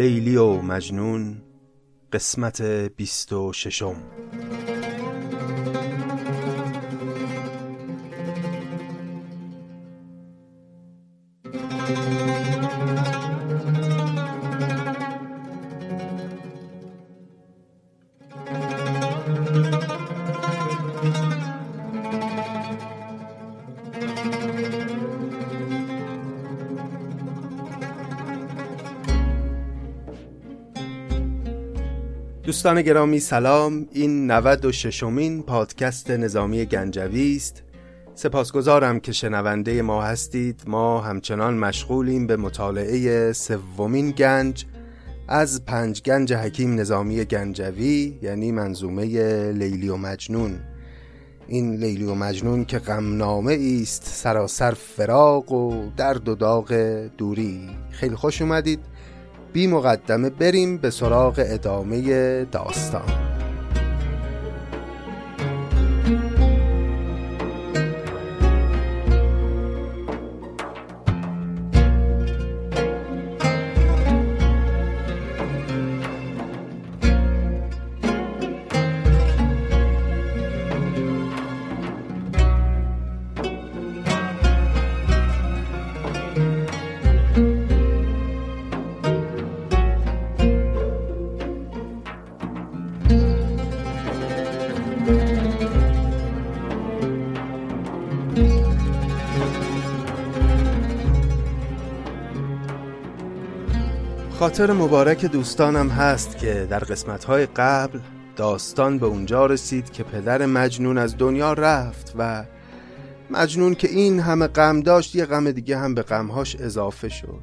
لیلی و مجنون قسمت بیست و ششم. دوستان گرامی سلام. این 96 مین پادکست نظامی گنجوی است. سپاسگزارم که شنونده ما هستید. ما همچنان مشغولیم به مطالعه سومین گنج. از پنج گنج حکیم نظامی گنجوی یعنی منظومه لیلی و مجنون. این لیلی و مجنون که غمنامه است سراسر فراق و درد و داغ دوری. خیلی خوش اومدید. بی مقدمه بریم به سراغ ادامه داستان. خاطر مبارک دوستانم هست که در قسمتهای قبل داستان به اونجا رسید که پدر مجنون از دنیا رفت و مجنون که این همه غم داشت یه غم دیگه هم به غمهاش اضافه شد.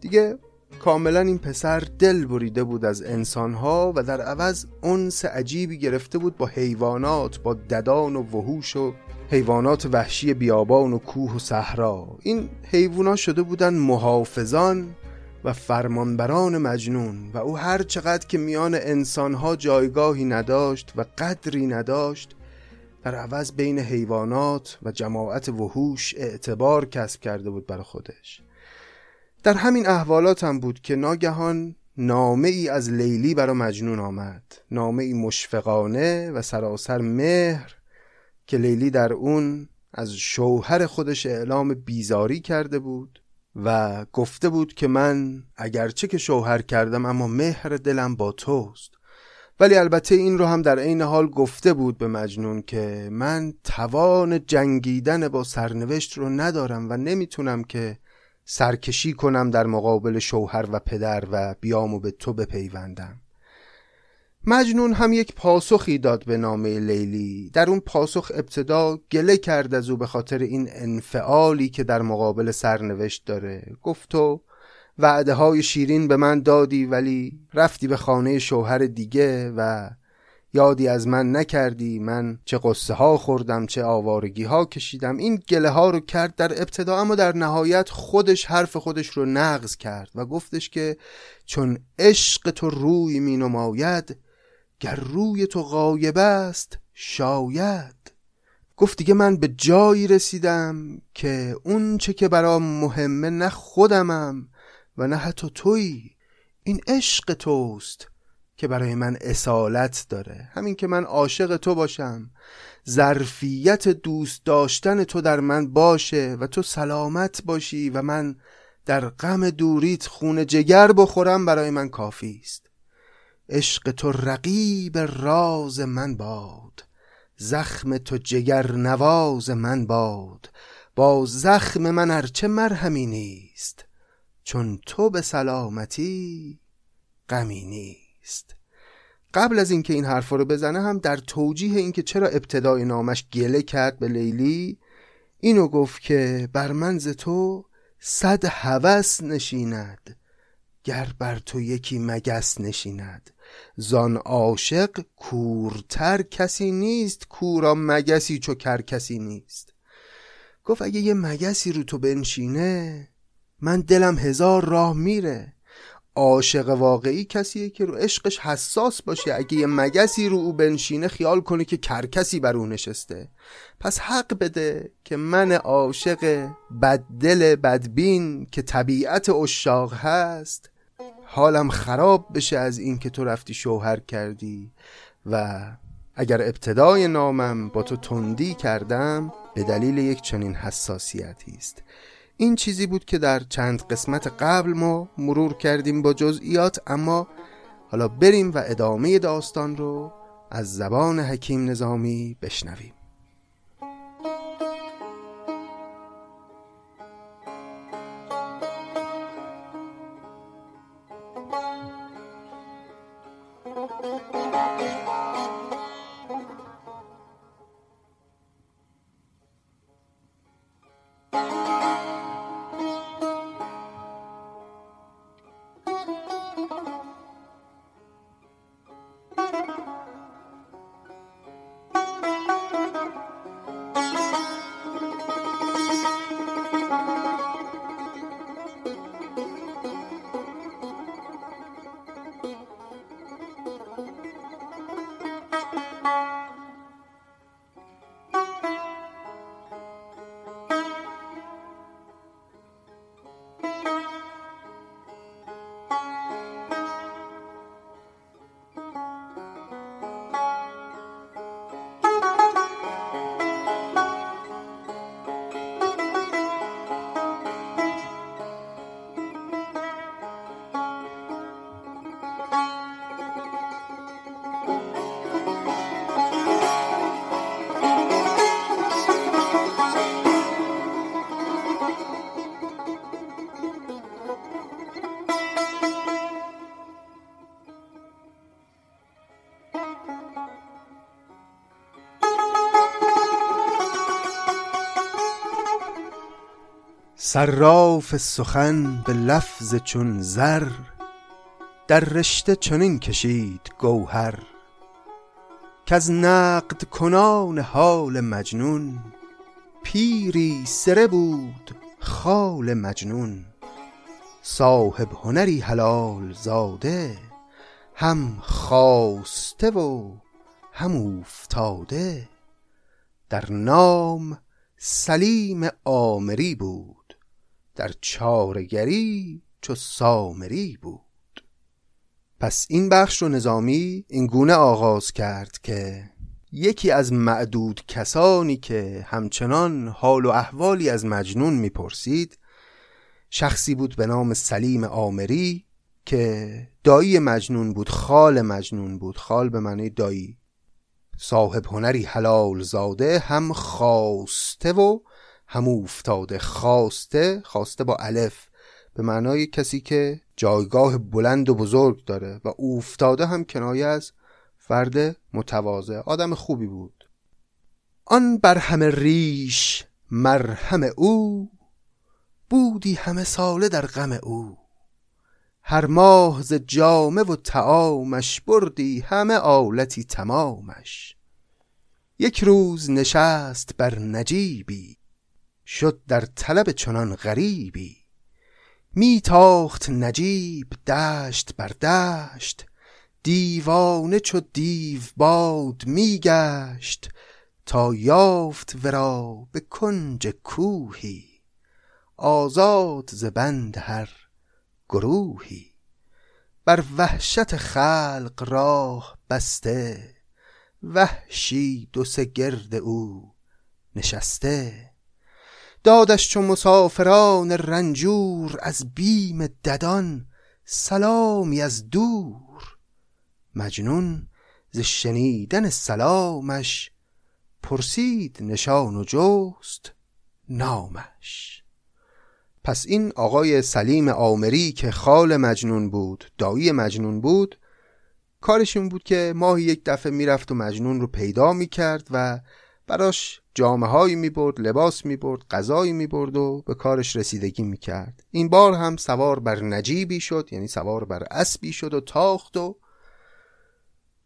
دیگه کاملا این پسر دل بریده بود از انسانها و در عوض انس عجیبی گرفته بود با حیوانات با ددان و وحوش و حیوانات وحشی بیابان و کوه و صحرا. این حیوانات شده بودن محافظان و فرمانبران مجنون و او هر چقدر که میان انسانها جایگاهی نداشت و قدری نداشت در عوض بین حیوانات و جماعت وحوش اعتبار کسب کرده بود برای خودش. در همین احوالات هم بود که ناگهان نامه ای از لیلی برای مجنون آمد. نامه ای مشفقانه و سراسر مهر که لیلی در اون از شوهر خودش اعلام بیزاری کرده بود. و گفته بود که من اگرچه که شوهر کردم اما مهر دلم با توست. ولی البته این رو هم در عین حال گفته بود به مجنون که من توان جنگیدن با سرنوشت رو ندارم و نمی‌تونم که سرکشی کنم در مقابل شوهر و پدر و بیامو به تو بپیوندم. مجنون هم یک پاسخی داد به نامه لیلی. در اون پاسخ ابتدا گله کرد از او به خاطر این انفعالی که در مقابل سرنوشت داره. گفت تو وعده های شیرین به من دادی ولی رفتی به خانه شوهر دیگه و یادی از من نکردی. من چه قصه ها خوردم چه آوارگی ها کشیدم. این گله ها رو کرد در ابتدا اما در نهایت خودش حرف خودش رو نقض کرد و گفتش که چون عشق تو روی می نماید گر روی تو غایب است شاید. گفت دیگه من به جایی رسیدم که اون چه که برام مهمه نه خودمم و نه حتی تویی. این عشق توست که برای من اصالت داره. همین که من عاشق تو باشم. ظرفیت دوست داشتن تو در من باشه و تو سلامت باشی و من در غم دوریت خون جگر بخورم برای من کافی است. عشق تو رقیب راز من باد. زخم تو جگر نواز من باد. با زخم من ارچه مرهمی نیست. چون تو به سلامتی غمی نیست. قبل از اینکه این حرف رو بزنه هم در توجیه اینکه چرا ابتدای نامش گله کرد به لیلی اینو گفت که بر منز تو صد هوس نشیند گر بر تو یکی مگس نشیند. زان عاشق کورتر کسی نیست کورا مگسی چو کر کسی نیست. گفت اگه یه مگسی رو تو بنشینه من دلم هزار راه میره. عاشق واقعی کسیه که رو عشقش حساس باشه. اگه یه مگسی رو او بنشینه خیال کنه که کرکسی بر او نشسته. پس حق بده که من عاشق بددل بدبین که طبیعت اشاق هست حالم خراب بشه از این که تو رفتی شوهر کردی و اگر ابتدای نامم با تو تندی کردم به دلیل یک چنین حساسیتی است. این چیزی بود که در چند قسمت قبل ما مرور کردیم با جزئیات اما حالا بریم و ادامه داستان رو از زبان حکیم نظامی بشنویم. صراف سخن به لفظ چون زر در رشته چنین کشید گوهر. از نقد کنان حال مجنون پیری سره بود خال مجنون. صاحب هنری حلال زاده هم خواسته و هم اوفتاده. در نام سلیم آمری بود. در چارگری چو سامری بود. پس این بخش رو نظامی این گونه آغاز کرد که یکی از معدود کسانی که همچنان حال و احوالی از مجنون می‌پرسید شخصی بود به نام سلیم آمری که دایی مجنون بود خال مجنون بود. خال به معنی دایی. صاحب هنری حلال زاده هم خواسته و هم افتاده خواسته خواسته با الف. به معنای کسی که جایگاه بلند و بزرگ داره و افتاده هم کنایه از فرد متواضع. آدم خوبی بود. آن بر همه ریش مرهم او بودی همه ساله در غم او. هر ماه ز جامه و تعامش بردی همه آلتی تمامش. یک روز نشست بر نجیبی شد در طلب چنان غریبی. میتاخت نجیب دشت بر دشت دیوانه چو دیو باد میگشت تا یافت ورا به کنج کوهی. آزاد ز بند هر گروهی. بر وحشت خلق راه بسته وحشی دو سه گرد او نشسته. دادش چو مسافران رنجور از بیم ددان سلامی از دور. مجنون ز شنیدن سلامش پرسید نشان و جست نامش. پس این آقای سلیم آمری که خال مجنون بود دایی مجنون بود کارش این بود که ماهی یک دفعه می‌رفت و مجنون رو پیدا می‌کرد و براش جامعه هایی می برد لباس می برد غذایی می برد و به کارش رسیدگی می کرد این بار هم سوار بر نجیبی شد یعنی سوار بر اسبی شد و تاخت و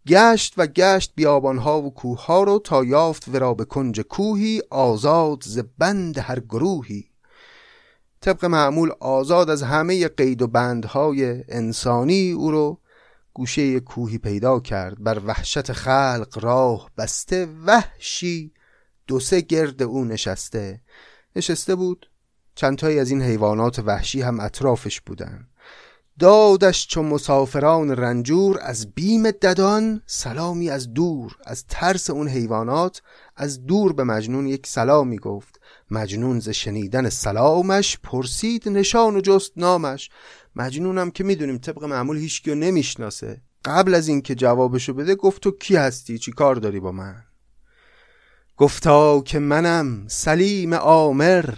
گشت و گشت بیابانها و کوه رو تا یافت ورا به کنج کوهی آزاد ز بند هر گروهی. طبق معمول آزاد از همه قید و بندهای انسانی او رو گوشه کوهی پیدا کرد بر وحشت خلق راه بسته وحشی. دو سه گرد او نشسته. نشسته بود. چندتایی از این حیوانات وحشی هم اطرافش بودن. دادش چو مسافران رنجور از بیم ددان سلامی از دور. از ترس اون حیوانات از دور به مجنون یک سلامی گفت. مجنون ز شنیدن سلامش پرسید نشان و جست نامش. مجنونم که می‌دونیم طبق معمول هیچکیو نمی‌شناسه. قبل از اینکه جوابشو بده گفت تو کی هستی؟ چی کار داری با من؟ گفتا که منم سلیم آمر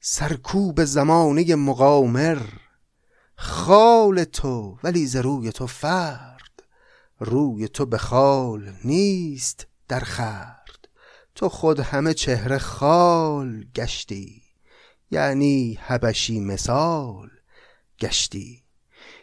سرکوب زمانه مقامر. خال تو ولی ز روی تو فرد. روی تو به خال نیست در خرد. تو خود همه چهره خال گشتی یعنی حبشی مثال. گشتی.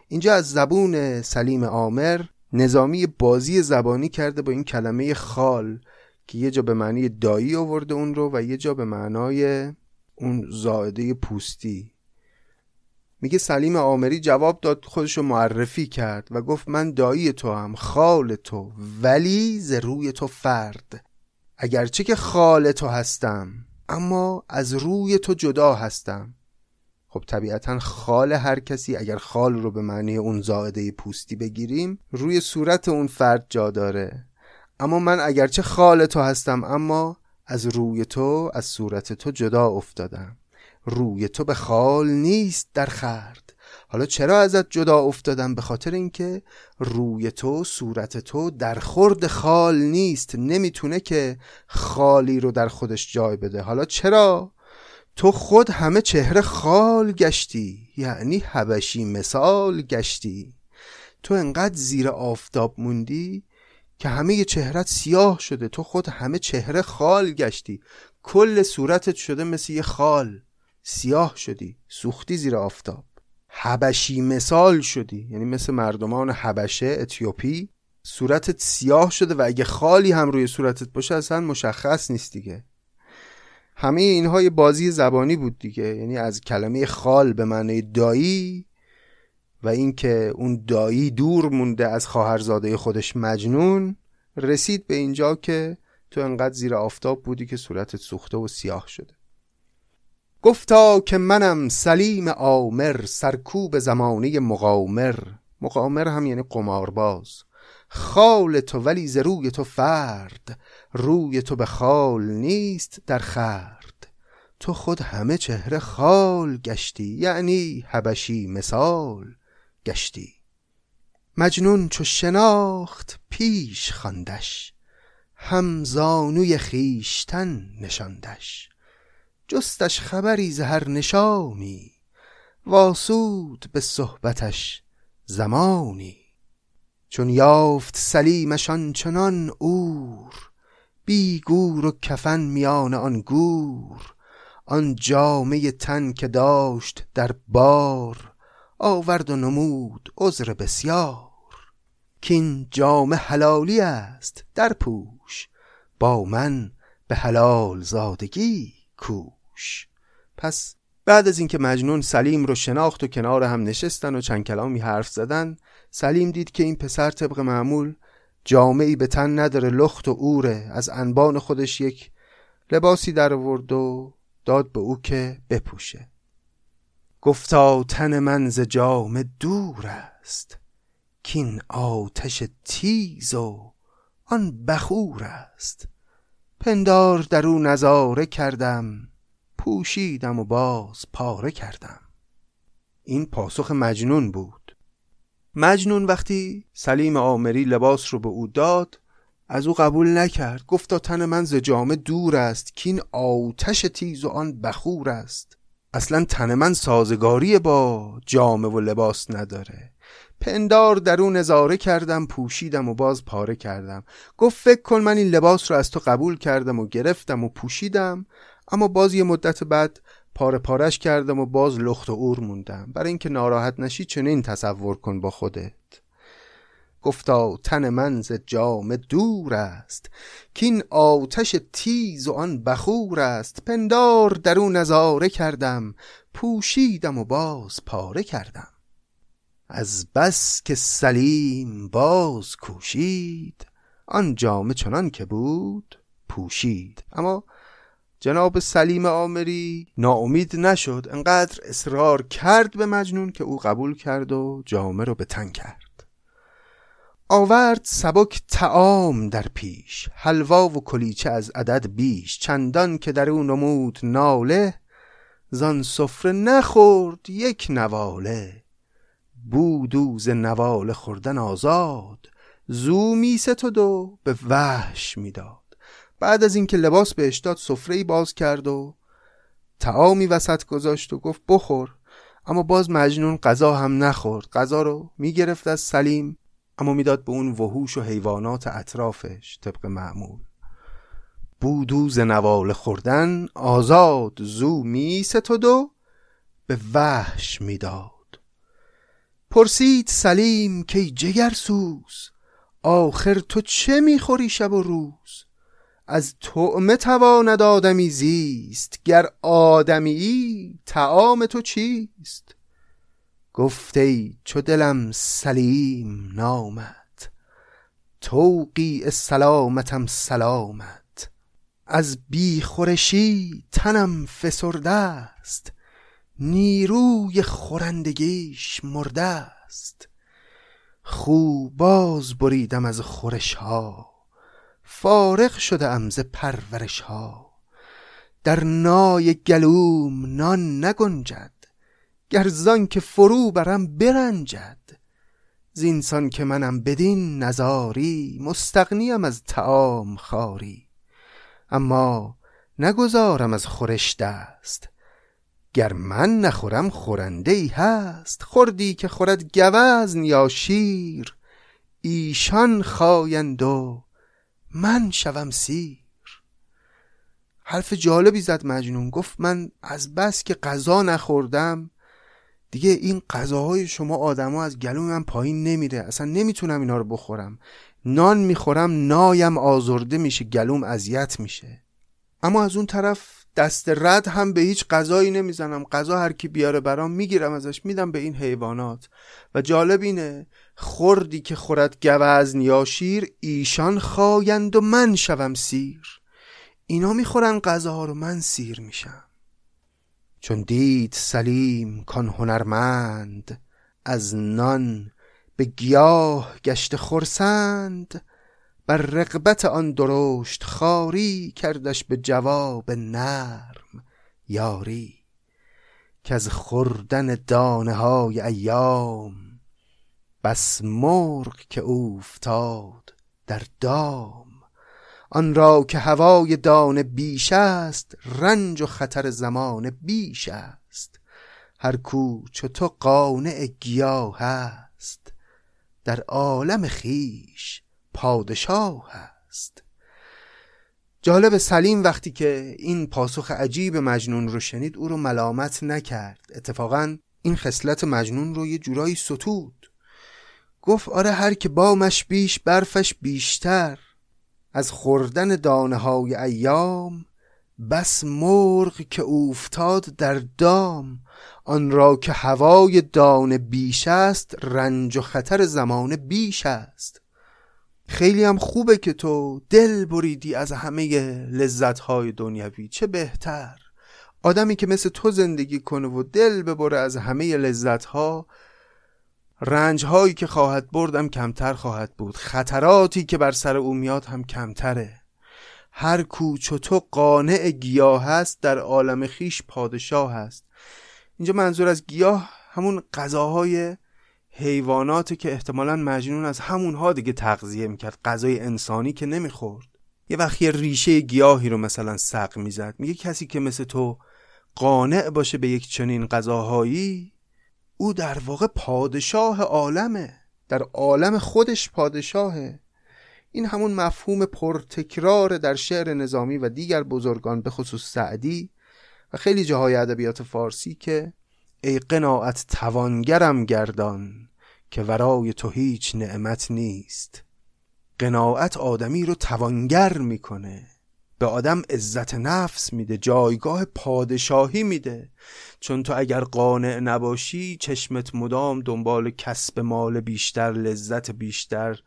اینجا از زبون سلیم آمر نظامی بازی زبانی کرده با این کلمه خال که یه جا به معنی دایی آورده اون رو و یه جا به معنای اون زائده پوستی. میگه سلیم آمری جواب داد خودشو معرفی کرد و گفت من دایی تو هم خال تو ولی ز روی تو فرد. اگرچه که خال تو هستم اما از روی تو جدا هستم. خب طبیعتا خال هر کسی اگر خال رو به معنی اون زائده پوستی بگیریم روی صورت اون فرد جا داره. اما من اگرچه خال تو هستم اما از روی تو از صورت تو جدا افتادم. روی تو به خال نیست در خرد. حالا چرا ازت جدا افتادم؟ به خاطر اینکه روی تو صورت تو در خورد خال نیست. نمی‌تونه که خالی رو در خودش جای بده. حالا چرا؟ تو خود همه چهره خال گشتی یعنی حبشی مثال گشتی. تو انقدر زیر آفتاب موندی که همه چهرت سیاه شده تو خود همه چهره خال گشتی. کل صورتت شده مثل یه خال سیاه شدی سوختی زیر آفتاب. حبشی مثال شدی یعنی مثل مردمان حبشه اتیوپی. صورتت سیاه شده و اگه خالی هم روی صورتت باشه اصلا مشخص نیست دیگه. همه اینها یه بازی زبانی بود دیگه. یعنی از کلمه خال به معنی دایی و اینکه اون دایی دور مونده از خواهرزاده خودش مجنون رسید به اینجا که تو انقدر زیر آفتاب بودی که صورتت سوخته و سیاه شده. گفتا که منم سلیم آمر سرکوب زمانه مقامر. مقامر هم یعنی قمارباز. خال تو ولی ز روی تو فرد روی تو به خال نیست در خرد. تو خود همه چهره خال گشتی یعنی حبشی مثال گشتی. مجنون چو شناخت پیش خواندش هم زانوی خیشتن نشاندش. جستش خبری ز هر نشانی واسود به صحبتش زمانی. چون یافت سلیمشان چنان اور بی گور و کفن میان آن گور. آن جامه تن که داشت در بار آورد و نمود عذر بسیار. کین جامه حلالی است در پوش با من به حلال زادگی کوش. پس بعد از اینکه مجنون سلیم رو شناخت و کنار هم نشستن و چند کلامی حرف زدن سلیم دید که این پسر طبق معمول جامعی به تن نداره لخت و اوره از انبان خودش یک لباسی در ورد و داد به او که بپوشه. گفتا تن من ز جام دور است کین آتش تیز و آن بخور است. پندار در او نظاره کردم پوشیدم و باز پاره کردم. این پاسخ مجنون بود. مجنون وقتی سلیم آمری لباس رو به او داد از او قبول نکرد. گفتا تن من ز جامه دور است کین آتش تیز و آن بخور است. اصلا تن من سازگاری با جامه و لباس نداره. پندار در اون نظاره کردم پوشیدم و باز پاره کردم. گفت فکر کن من این لباس رو از تو قبول کردم و گرفتم و پوشیدم اما باز یه مدت بعد پاره پارش کردم و باز لخت و اور موندم. برای اینکه ناراحت نشی چنین تصور کن با خودت. گفتا تن من ز جام دور است. کین آتش تیز و آن بخور است. پندار در او نظاره کردم. پوشیدم و باز پاره کردم. از بس که سلیم باز کوشید آن جامه چنان که بود پوشید. اما جناب سلیم آمری ناامید نشد انقدر اصرار کرد به مجنون که او قبول کرد و جامه رو به تن کرد. آورد سبک تعام در پیش حلوا و کلیچه از عدد بیش چندان که در او نمود ناله زان سفره نخورد یک نواله. بودوز نواله خوردن آزاد زو می ستد و به وحش می‌داد. بعد از اینکه لباس بهش داد سفره باز کرد و تعامی وسط گذاشت و گفت بخور. اما باز مجنون غذا هم نخورد. غذا رو می‌گرفت از سلیم اما می‌داد به اون وحوش و حیوانات اطرافش طبق معمول. بودو نوال خوردن آزاد زو می ستد و به وحش می‌داد. پرسید سلیم که جگر سوز آخر تو چه می‌خوری شب و روز؟ از طعمه تواند آدمی زیست گر آدمی تعام تو چیست؟ گفته چو دلم سلیم نامد توقی سلامتم سلامت. از بیخورشی تنم فسرده است نیروی خورندگیش مرده است خو باز بریدم از خورش ها فارغ شده ام ز پرورش ها در نای گلوم نان نگنجد گرزان که فرو برم برنجد. زینسان که منم بدین نزاری مستغنیم از تعام خاری اما نگذارم از خورش دست گر من نخورم خورنده ای هست. خوردی که خورد گوزن یا شیر ایشان خایند و من شوم سیر. حرف جالبی زد مجنون. گفت من از بس که غذا نخوردم دیگه این غذاهای شما آدما از گلو من پایین نمیره. اصلا نمی‌تونم اینا رو بخورم. نان می‌خورم نایم آزرده میشه گلوم اذیت میشه. اما از اون طرف دست رد هم به هیچ غذایی نمی‌زنم. غذا هر کی بیاره برام می‌گیرم ازش میدم به این حیوانات. و جالب اینه خوردی که خورد گوزن یا شیر ایشان خایند و من شوم سیر. اینا می‌خورن غذاها رو من سیر میشم. چون دید سلیم کان هنرمند از نان به گیاه گشت خرسند. بر رقبت آن درشت خاری کردش به جواب نرم یاری. که از خوردن دانه های ایام بس مرغ که اوفتاد در دام. آن را که هوای دانه بیش است رنج و خطر زمان بیش است. هر کو چو تو قانع گیاه است در عالم خیش پادشاه است. جالب سلیم وقتی که این پاسخ عجیب مجنون رو شنید او رو ملامت نکرد. اتفاقا این خصلت مجنون رو یه جورایی ستود. گفت آره هر که بامش بیش برفش بیشتر. از خوردن دانه های ایام بس مرغ که اوفتاد در دام. آن را که هوای دانه بیش است رنج و خطر زمان بیش است. خیلی هم خوبه که تو دل بریدی از همه لذت های دنیوی چه بهتر. آدمی که مثل تو زندگی کنه و دل ببره از همه لذت ها رنج هایی که خواهد بردم کمتر خواهد بود. خطراتی که بر سر او میاد هم کمتره. هر کوچ و تو قانع گیاه هست در عالم خیش پادشاه هست اینجا منظور از گیاه همون غذاهای حیوانات که احتمالا مجنون از همونها دیگه تغذیه می‌کرد. غذای انسانی که نمی‌خورد. یه وقت ریشه گیاهی رو مثلا سق می‌زد. میگه کسی که مثل تو قانع باشه به یک چنین غذاهایی او در واقع پادشاه عالمه. در عالم خودش پادشاهه. این همون مفهوم پرتکرار در شعر نظامی و دیگر بزرگان به خصوص سعدی و خیلی جاهای ادبیات فارسی که ای قناعت توانگرم گردان که ورای تو هیچ نعمت نیست. قناعت آدمی رو توانگر می‌کنه. به آدم عزت نفس میده جایگاه پادشاهی میده. چون تو اگر قانع نباشی چشمت مدام دنبال کسب مال بیشتر لذت بیشتر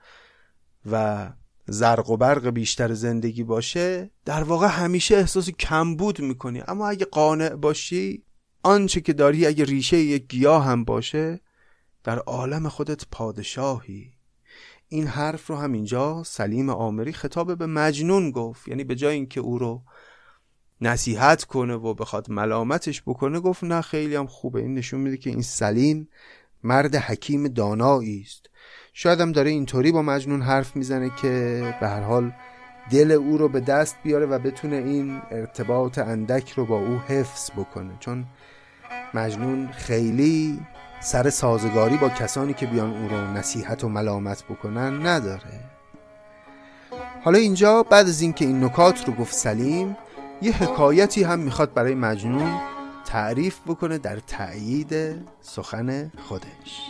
و زرق و برق بیشتر زندگی باشه در واقع همیشه احساس کمبود می‌کنی. اما اگه قانع باشی آنچه که داری اگه ریشه یک گیاه هم باشه در عالم خودت پادشاهی. این حرف رو همینجا سلیم آمری خطاب به مجنون گفت. یعنی به جای اینکه او رو نصیحت کنه و بخواد ملامتش بکنه گفت نه خیلی هم خوبه. این نشون میده که این سلیم مرد حکیم دانایی است. شاید هم داره اینطوری با مجنون حرف می‌زنه که به هر حال دل او رو به دست بیاره و بتونه این ارتباط اندک رو با او حفظ بکنه. چون مجنون خیلی سر سازگاری با کسانی که بیان او رو نصیحت و ملامت بکنن نداره. حالا اینجا بعد از اینکه این نکات رو گفت سلیم یه حکایتی هم می‌خواد برای مجنون تعریف بکنه در تأیید سخن خودش.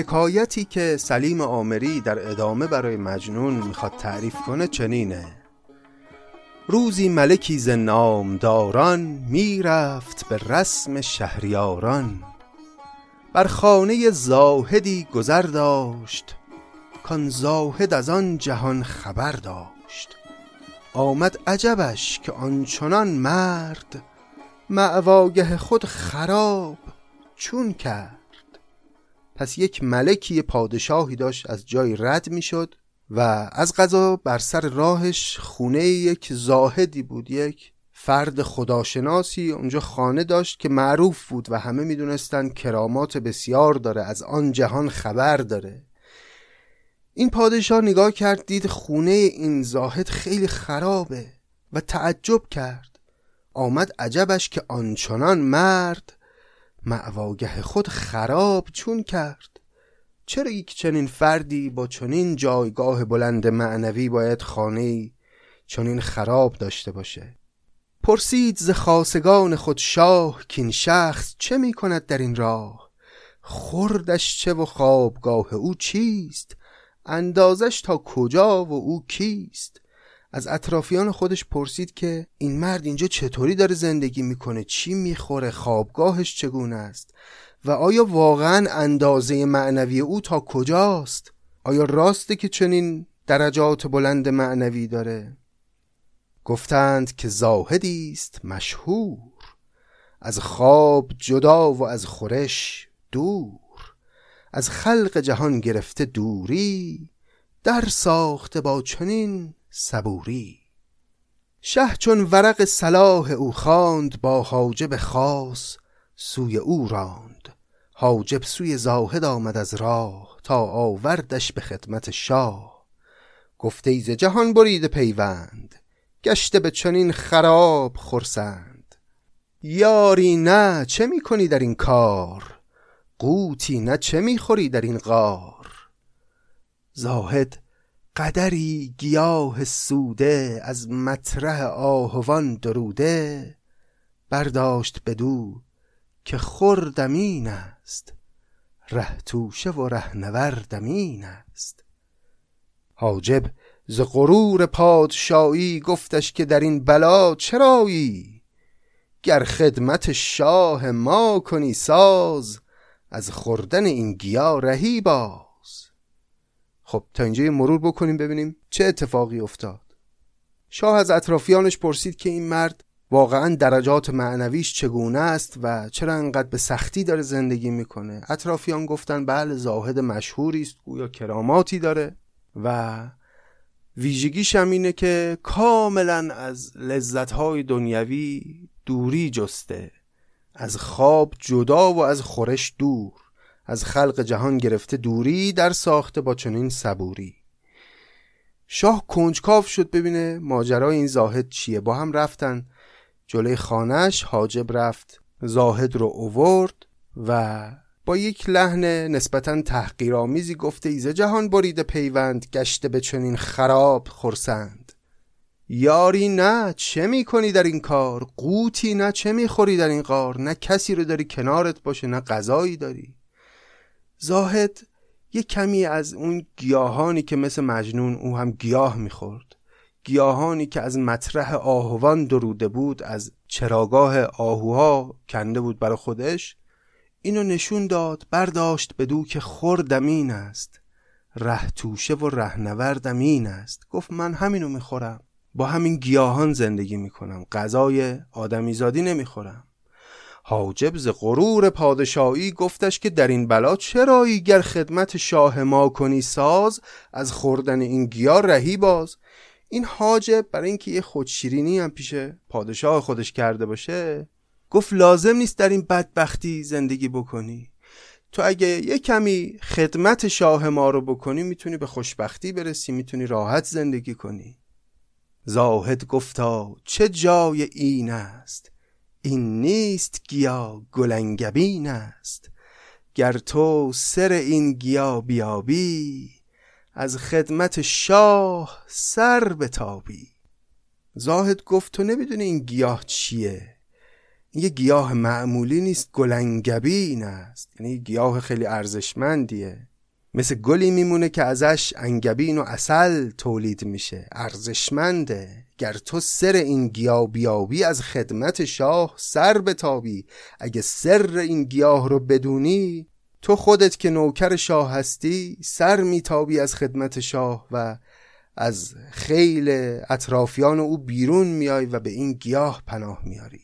حکایتی که سلیم آمری در ادامه برای مجنون می‌خواد تعریف کنه چنینه. روزی ملکی ز نامداران می‌رفت به رسم شهریاران. بر خانه زاهدی گذر داشت کان زاهد از آن جهان خبر داشت. آمد عجبش که آنچنان مرد معواگه خود خراب چون کرد. پس یک ملکی پادشاهی داشت از جای رد می‌شد و از غذا بر سر راهش خونه یک زاهدی بود یک فرد خداشناسی. اونجا خانه داشت که معروف بود و همه می‌دونستن کرامات بسیار داره از آن جهان خبر داره. این پادشاه نگاه کرد دید خونه این زاهد خیلی خرابه و تعجب کرد. آمد عجبش که آنچنان مرد معواگه خود خراب چون کرد. چرا یک چنین فردی با چنین جایگاه بلند معنوی باید خانه چنین خراب داشته باشه؟ پرسید ز خاصگان خود شاه کین شخص چه می کند در این راه؟ خوردش چه و خوابگاه او چیست؟ اندازش تا کجا و او کیست؟ از اطرافیان خودش پرسید که این مرد اینجا چطوری داره زندگی می‌کنه؟ چی می‌خوره؟ خوابگاهش چگونه است؟ و آیا واقعا اندازه معنوی او تا کجاست؟ آیا راسته که چنین درجات بلند معنوی داره؟ گفتند که زاهدی است مشهور. از خواب جدا و از خورش دور. از خلق جهان گرفته دوری. در ساخته با چنین صبوری. شه چون ورق صلاح او خواند با حاجب خاص سوی او راند. حاجب سوی زاهد آمد از راه تا آوردش به خدمت شاه. گفته ز جهان برید پیوند گشته به چنین خراب خرسند. یاری نه چه می کنی در این کار؟ قوتی نه چه می خوری در این غار؟ زاهد قدری گیاه سوده از مطرح آهوان دروده برداشت بدو که خوردمین است ره توشه و رهنوردمین است. حاجب ز غرور پادشاهی گفتش که در این بلا چرایی؟ گر خدمت شاه ما کنی ساز از خوردن این گیا رهی باز. خب تا اینجا مرور بکنیم ببینیم چه اتفاقی افتاد. شاه از اطرافیانش پرسید که این مرد واقعا درجات معنویش چگونه است و چرا انقدر به سختی داره زندگی می‌کنه. اطرافیان گفتن بله زاهد مشهوری است گویا کراماتی داره. و ویژگیش هم اینه که کاملا از لذتهای دنیوی دوری جسته از خواب جدا و از خورش دور. از خلق جهان گرفته دوری در ساخته با چنین صبوری. شاه کنجکاف شد ببینه ماجرای این زاهد چیه. با هم رفتن جلوی خانش حاجب رفت زاهد رو اوورد و با یک لحن نسبتا تحقیرآمیزی گفته ایزه جهان برید پیوند گشته به چنین خراب خورسند یاری نه چه می‌کنی در این کار؟ قوتی نه چه می‌خوری در این قار نه کسی رو داری کنارت باشه نه غذایی داری. زاهد یه کمی از اون گیاهانی که مثل مجنون او هم گیاه می‌خورد. گیاهانی که از مطرح آهوان دروده بود از چراگاه آهوها کنده بود برای خودش اینو نشون داد برداشت بدو که خوردمین است. ره توشه و رهنوردم این است. گفت من همینو می‌خورم. با همین گیاهان زندگی می‌کنم. غذای آدمیزادی نمی‌خورم. حاجب ز غرور پادشاهی گفتش که در این بلا چرایی گر خدمت شاه ما کنی ساز از خوردن این گیاه رهی باز. این حاجب برای اینکه یه خودشیرینی هم پیش پادشاه خودش کرده باشه گفت لازم نیست در این بدبختی زندگی بکنی. تو اگه یه کمی خدمت شاه ما رو بکنی می‌تونی به خوشبختی برسی می‌تونی راحت زندگی کنی. زاهد گفتا چه جای این است؟ این نیست گیا گلنگبین است. گر تو سر این گیا بیابی از خدمت شاه سر بتابی. زاهد گفت تو نمی‌دونی این گیاه چیه. این یه گیاه معمولی نیست گلنگبین است. یعنی گیاه خیلی ارزشمندیه. مثل گلی میمونه که ازش انگبین و اصل تولید میشه. ارزشمنده. گر تو سر این گیاه بیابی از خدمت شاه سر بتابی. اگه سر این گیاه رو بدونی تو خودت که نوکر شاه هستی سر میتابی از خدمت شاه و از خیل اطرافیان او بیرون میای و به این گیاه پناه میاری.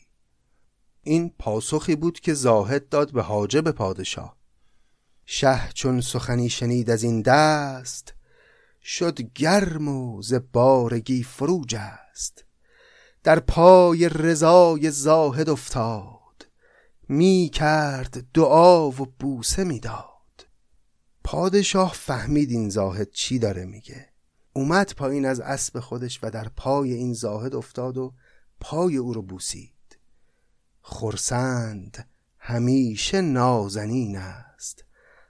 این پاسخی بود که زاهد داد به حاجب پادشاه. شه چون سخنی شنید از این دست شد گرم و ز بارگی فروج است. در پای رضای زاهد افتاد. می کرد دعا و بوسه می‌داد پادشاه فهمید این زاهد چی داره میگه. اومد پایین از اسب خودش و در پای این زاهد افتاد و پای او رو بوسید. خرسند همیشه نازنین است.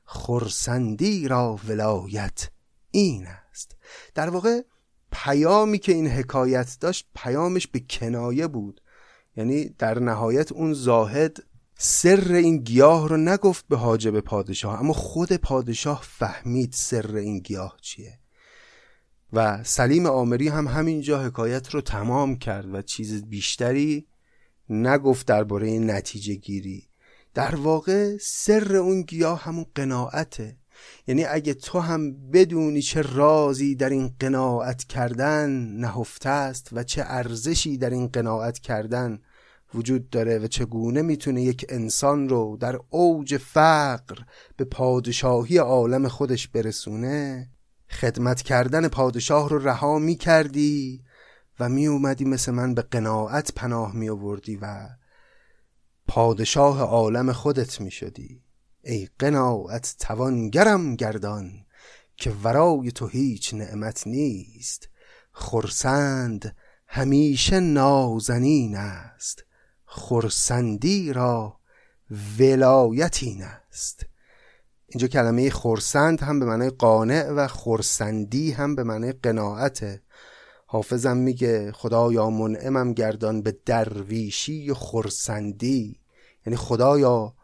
خرسندی را ولایت این است. در واقع پیامی که این حکایت داشت پیامش به کنایه بود. یعنی در نهایت اون زاهد سر این گیاه رو نگفت به حاجب پادشاه اما خود پادشاه فهمید سر این گیاه چیه. و سلیم آمری هم همینجا حکایت رو تمام کرد و چیز بیشتری نگفت درباره نتیجه گیری. در واقع سر اون گیاه همون قناعته. یعنی اگه تو هم بدونی چه رازی در این قناعت کردن نهفته است و چه ارزشی در این قناعت کردن وجود داره و چگونه می‌تونه یک انسان رو در اوج فقر به پادشاهی عالم خودش برسونه خدمت کردن پادشاه رو رها می‌کردی و می اومدی مثل من به قناعت پناه می آوردی و پادشاه عالم خودت می شدی ای قناعت توانگرم گردان که ورای تو هیچ نعمت نیست. خرسند همیشه نازنین است خرسندی را ولایتین است. اینجا کلمه خرسند هم به معنی قانع و خرسندی هم به معنی قناعته. حافظم میگه خدایا منعمم گردان به درویشی و خرسندی. یعنی خدایا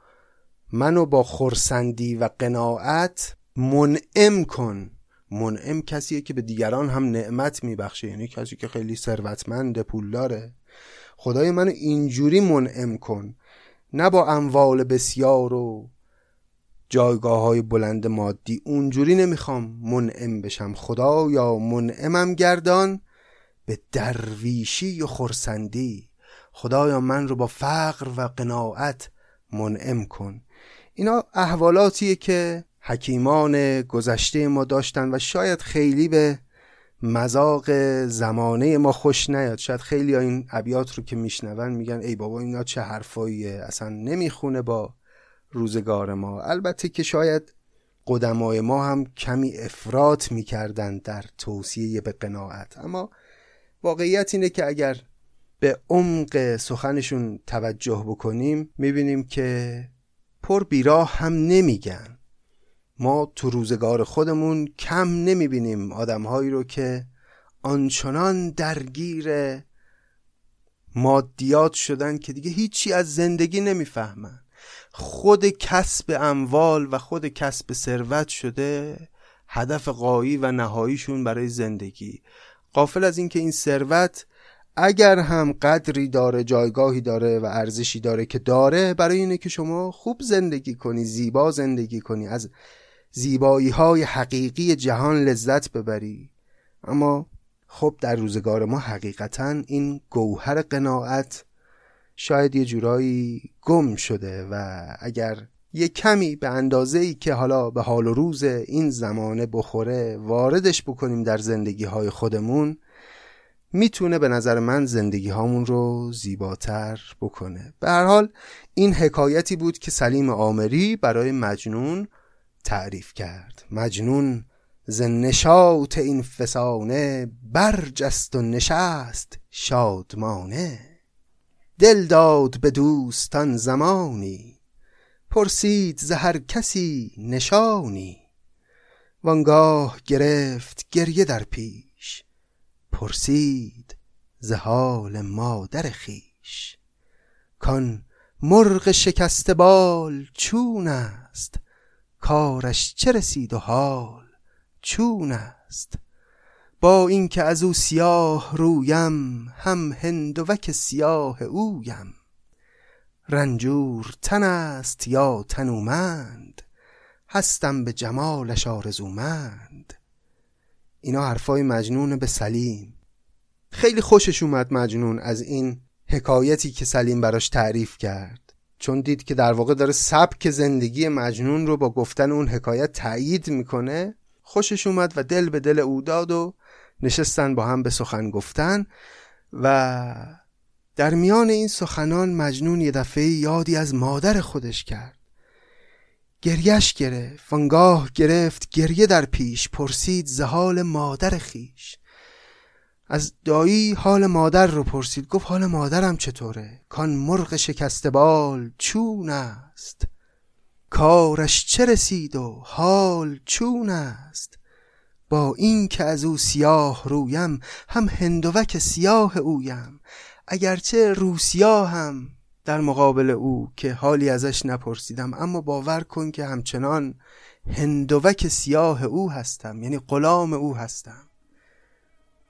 منو با خرسندی و قناعت منعم کن. منعم کسیه که به دیگران هم نعمت میبخشه یعنی کسی که خیلی ثروتمند پول داره. خدای منو اینجوری منعم کن. نه با اموال بسیار و جایگاه های بلند مادی اونجوری نمی‌خوام منعم بشم. خدایا منعمم گردان به درویشی و خرسندی. خدایا من رو با فقر و قناعت منعم کن. اینا احوالاتیه که حکیمان گذشته ما داشتن و شاید خیلی به مذاق زمانه ما خوش نیاد. شاید خیلی این ابیات رو که میشنون میگن ای بابا اینا چه حرفاییه؟ اصلا نمی‌خونه با روزگار ما. البته که شاید قدمای ما هم کمی افراط می‌کردن در توصیه به قناعت. اما واقعیت اینه که اگر به عمق سخنشون توجه بکنیم می‌بینیم که پر بیراه هم نمیگن. ما تو روزگار خودمون کم نمی‌بینیم آدمهایی رو که آنچنان درگیر مادیات شدن که دیگه هیچی از زندگی نمی‌فهمن. خود کسب اموال و خود کسب ثروت شده هدف قایی و نهاییشون برای زندگی. قافل از اینکه این ثروت اگر هم قدری داره جایگاهی داره و ارزشی داره که داره برای اینه که شما خوب زندگی کنی زیبا زندگی کنی. از زیبایی های حقیقی جهان لذت ببری. اما خب در روزگار ما حقیقتا این گوهر قناعت شاید یه جورایی گم شده و اگر یه کمی به اندازه ای که حالا به حال و روز این زمانه بخوره واردش بکنیم در زندگی های خودمون می‌تونه به نظر من زندگی هامون رو زیباتر بکنه. به هر حال این حکایتی بود که سلیم آمری برای مجنون تعریف کرد. مجنون ز نشاط این فسانه برجست و نشست شادمانه. دل داد به دوستان زمانی پرسید ز هر کسی نشانی. وانگاه گرفت گریه در پیش پرسید ز حال مادر خیش کان مرغ شکسته بال چون است؟ کارش چه رسید و حال چون است؟ با اینکه از او سیاه رویم هم هندوک سیاه اویم. رنجور تن است یا تنومند هستم به جمالش آرزومند اینا حرفای مجنون به سلیم. خیلی خوشش اومد مجنون از این حکایتی که سلیم براش تعریف کرد. چون دید که در واقع داره سبک زندگی مجنون رو با گفتن اون حکایت تایید می‌کنه خوشش اومد و دل به دل او داد و نشستن با هم به سخن گفتن و در میان این سخنان مجنون یه دفعه یادی از مادر خودش کرد. گریش گرفت وانگاه گرفت گریه در پیش پرسید زهال مادر خیش. از دایی حال مادر رو پرسید گفت حال مادرم چطوره؟ کان مرغ شکسته بال چون است؟ کارش چه رسید و حال چون است؟ با این که از او سیاه رویم هم هندوک سیاه اویم. اگرچه روسیا هم در مقابل او که حالی ازش نپرسیدم اما باور کن که همچنان هندوک سیاه او هستم یعنی غلام او هستم.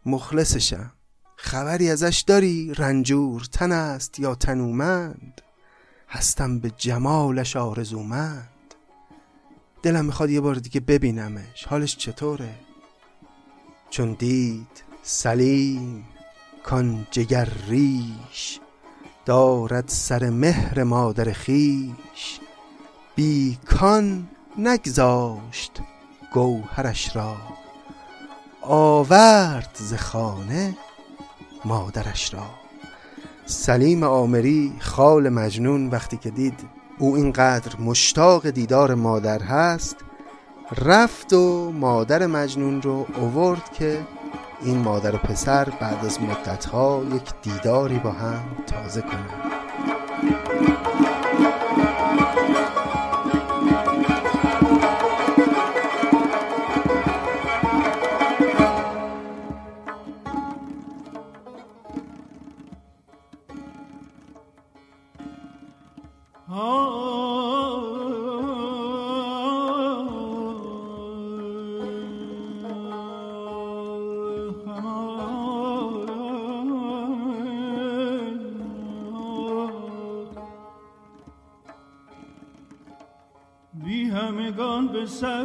مخلصشم. خبری ازش داری؟ رنجور تن است یا تنومند؟ هستم به جمالش آرزومند. دلم می‌خواد یه بار دیگه ببینمش. حالش چطوره؟ چون دید سلیم کان جگر ریش دارد سر مهر مادر خیش بی کان نگذاشت گوهرش را. آورد ز خانه مادرش را. سلیم آمری خال مجنون وقتی که دید او اینقدر مشتاق دیدار مادر هست رفت و مادر مجنون رو اوورد که این مادر و پسر بعد از مدتها یک دیداری با هم تازه کنند.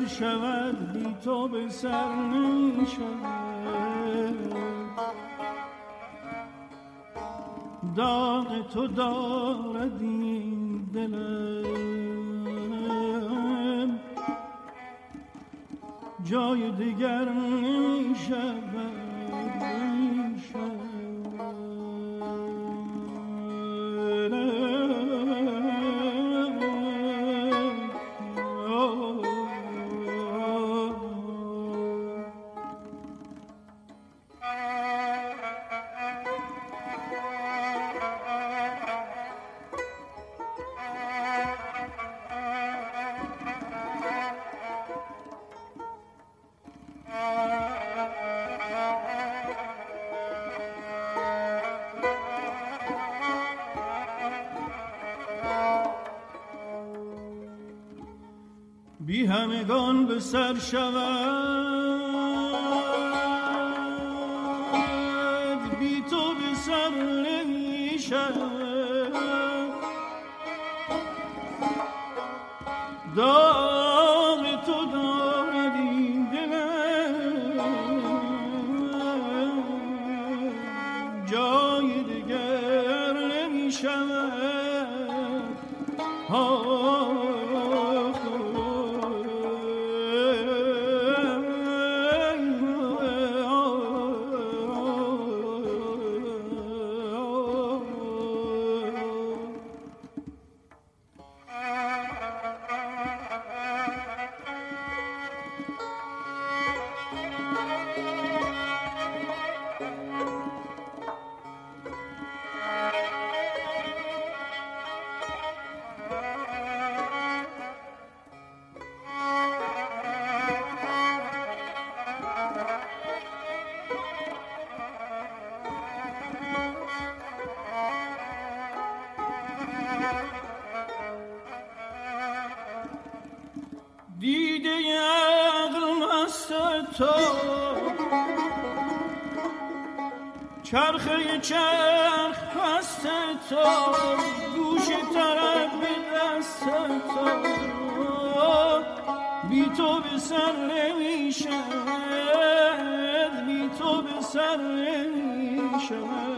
شود بی تو به سر نمی داغ تو دارد این دلم. جای دیگر همگان به سر شود. بی تو به سر نمی شود تو گوش طرف دست تو بی تو به سر نمی‌شد بی تو به سر نمی‌شد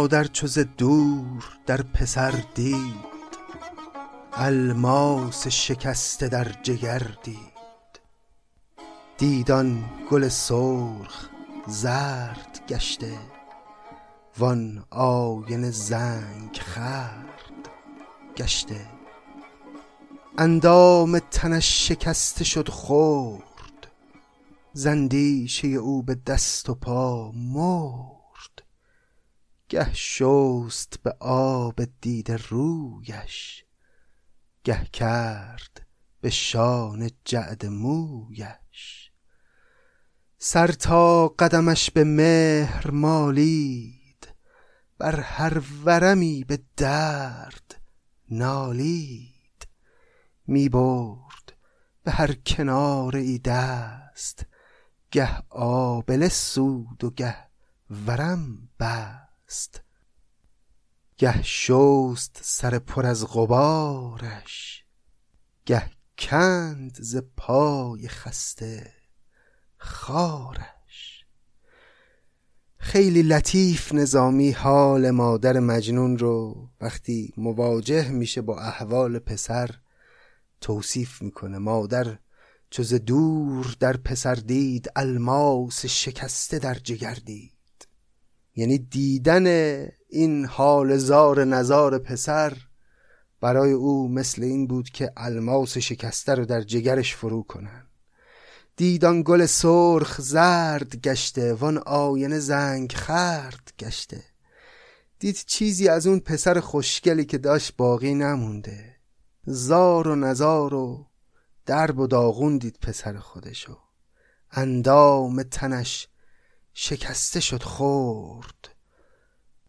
مادر چو دور در پسر دید الماس شکسته در جگر دید. دید آن گل سرخ زرد گشته وان آینه زنگ خورد گشته. اندام تنش شکسته شد خرد ز اندیشه او به دست و پا مرد. گه شست به آب دیده رویش گه کرد به شانه جعد مویش. سر تا قدمش به مهر مالید بر هر ورمی به درد نالید. می برد به هر کناره ای دست گه آبله سود و گه ورم بست. گه شست سر پر از غبارش گه کند ز پای خسته خارش. خیلی لطیف نظامی حال مادر مجنون رو وقتی مواجه میشه با احوال پسر توصیف می‌کنه. مادر چو دور در پسر دید الماس شکسته در جگر دید. یعنی دیدن این حال زار نزار پسر برای او مثل این بود که الماس شکسته رو در جگرش فرو کنن. دیدان گل سرخ زرد گشته وان آینه زنگ خرد گشته. دید چیزی از اون پسر خوشگلی که داشت باقی نمونده. زار و نزار و درب و داغون دید پسر خودشو. اندام تنش شکسته شد خورد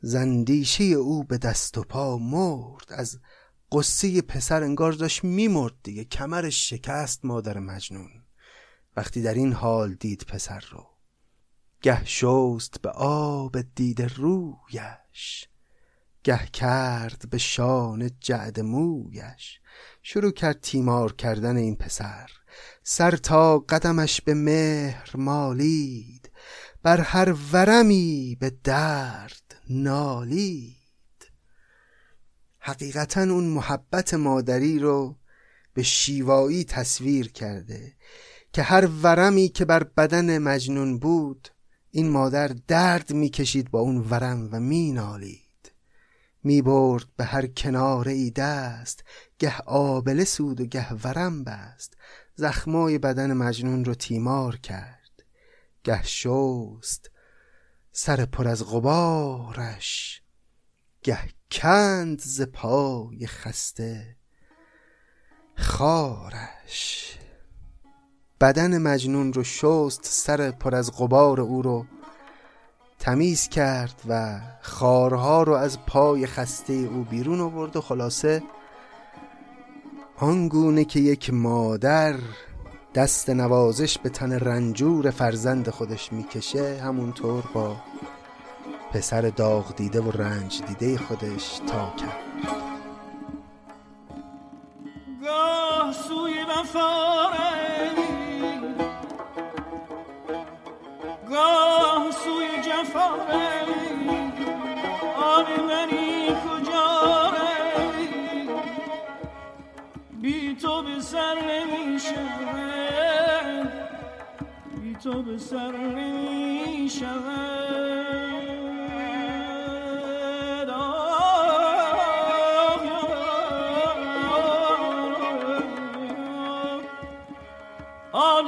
زندیشه او به دست و پا مرد. از قصه پسر انگار داشت میمرد دیگه. کمرش شکست مادر مجنون. وقتی در این حال دید پسر رو گه شست به آب دید رویش. گه کرد به شان جعد مویش. شروع کرد تیمار کردن این پسر. سر تا قدمش به مهر مالید. بر هر ورمی به درد نالید. حقیقتا اون محبت مادری رو به شیوایی تصویر کرده که هر ورمی که بر بدن مجنون بود این مادر درد می‌کشید با اون ورم و مینالید. می‌برد به هر کناره ای دست گه آبله سود و گه ورم بست. زخمای بدن مجنون رو تیمار کرد. گه شست سر پر از غبارش گه کند ز پای خسته خارش. بدن مجنون رو شست سر پر از غبار او رو تمیز کرد و خارها رو از پای خسته او بیرون آورد و خلاصه آنگونه که یک مادر دست نوازش به تن رنجور فرزند خودش می‌کشه همونطور با پسر داغ دیده و رنج دیده خودش تا کرد. گاه سوی گاه سوی آن منی کجا بی تو به سر نمیشه تو به سر نمیشه همه خواب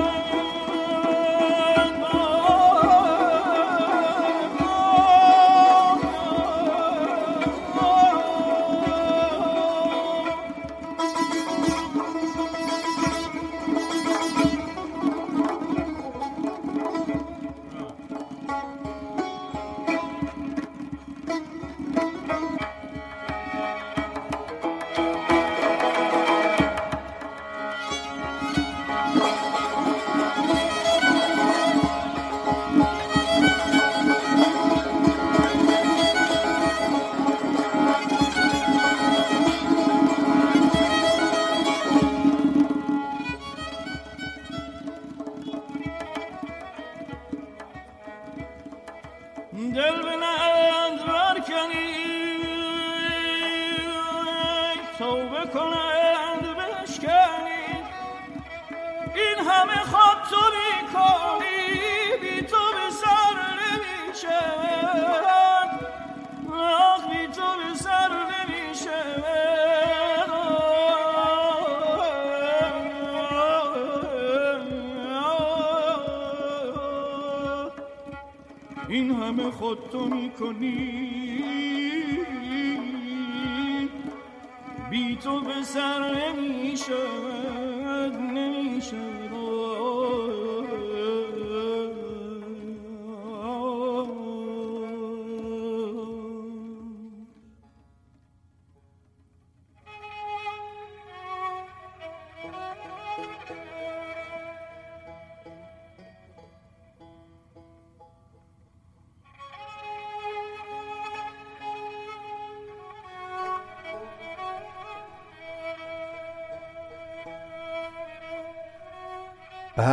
تو می‌کنی بی تو به سر نمی‌شد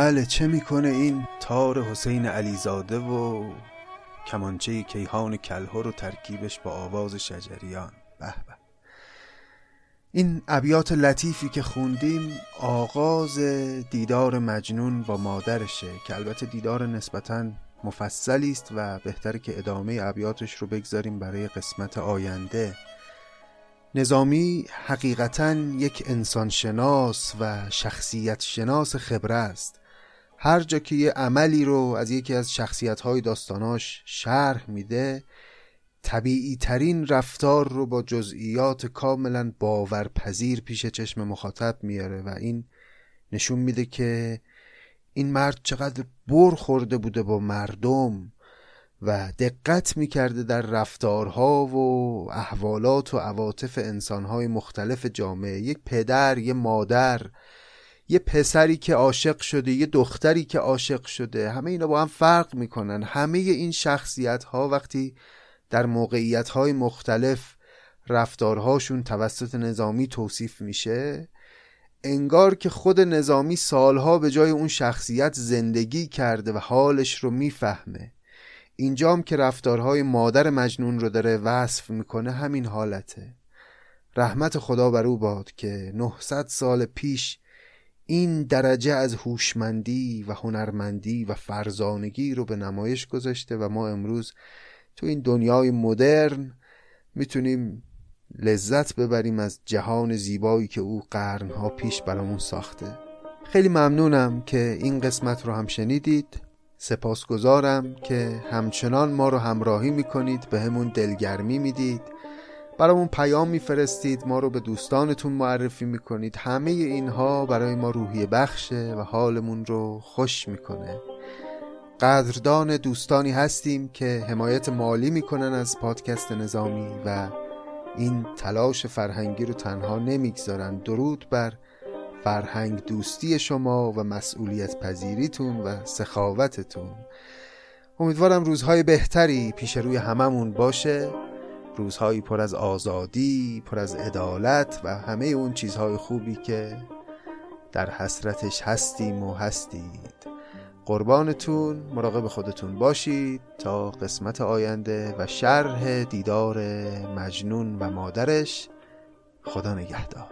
بله چه می‌کنه این تار حسین علیزاده و کمانچه کیهان کلهر و ترکیبش با آواز شجریان؟ به به. این ابیات لطیفی که خوندیم آغاز دیدار مجنون با مادرشه که البته دیدار نسبتا مفصلی است و بهتره که ادامه ابیاتش رو بگذاریم برای قسمت آینده. نظامی حقیقتا یک انسانشناس و شخصیت شناس خبره است. هر جا که یه عملی رو از یکی از شخصیت های داستاناش شرح میده طبیعی ترین رفتار رو با جزئیات کاملا باورپذیر پیش چشم مخاطب میاره و این نشون میده که این مرد چقدر بر خورده بوده با مردم و دقت می‌کرده در رفتارها و احوالات و عواطف انسانهای مختلف جامعه یک پدر یه مادر. یه پسری که عاشق شده یه دختری که عاشق شده. همه اینا با هم فرق می‌کنن. همه این شخصیت ها وقتی در موقعیت های مختلف رفتارهاشون توسط نظامی توصیف میشه انگار که خود نظامی سالها به جای اون شخصیت زندگی کرده و حالش رو می‌فهمه. اینجام که رفتارهای مادر مجنون رو داره وصف می‌کنه همین حالته. رحمت خدا بر او باد که 900 سال پیش این درجه از هوشمندی و هنرمندی و فرزانگی رو به نمایش گذاشته و ما امروز تو این دنیای مدرن می‌تونیم لذت ببریم از جهان زیبایی که او قرنها پیش برامون ساخته. خیلی ممنونم که این قسمت رو هم شنیدید. سپاسگزارم که همچنان ما رو همراهی می‌کنید به همون دلگرمی می‌دید. برامون پیام میفرستید ما رو به دوستانتون معرفی می‌کنید. همه اینها برای ما روحی بخشه و حالمون رو خوش می‌کنه. قدردان دوستانی هستیم که حمایت مالی می‌کنن از پادکست نظامی و این تلاش فرهنگی رو تنها نمی‌گذارن. درود بر فرهنگ دوستی شما و مسئولیت پذیریتون و سخاوتتون. امیدوارم روزهای بهتری پیش روی هممون باشه. روزهایی پر از آزادی پر از عدالت و همه اون چیزهای خوبی که در حسرتش هستیم و هستید. قربانتون مراقب خودتون باشید تا قسمت آینده و شرح دیدار مجنون و مادرش. خدا نگهدار.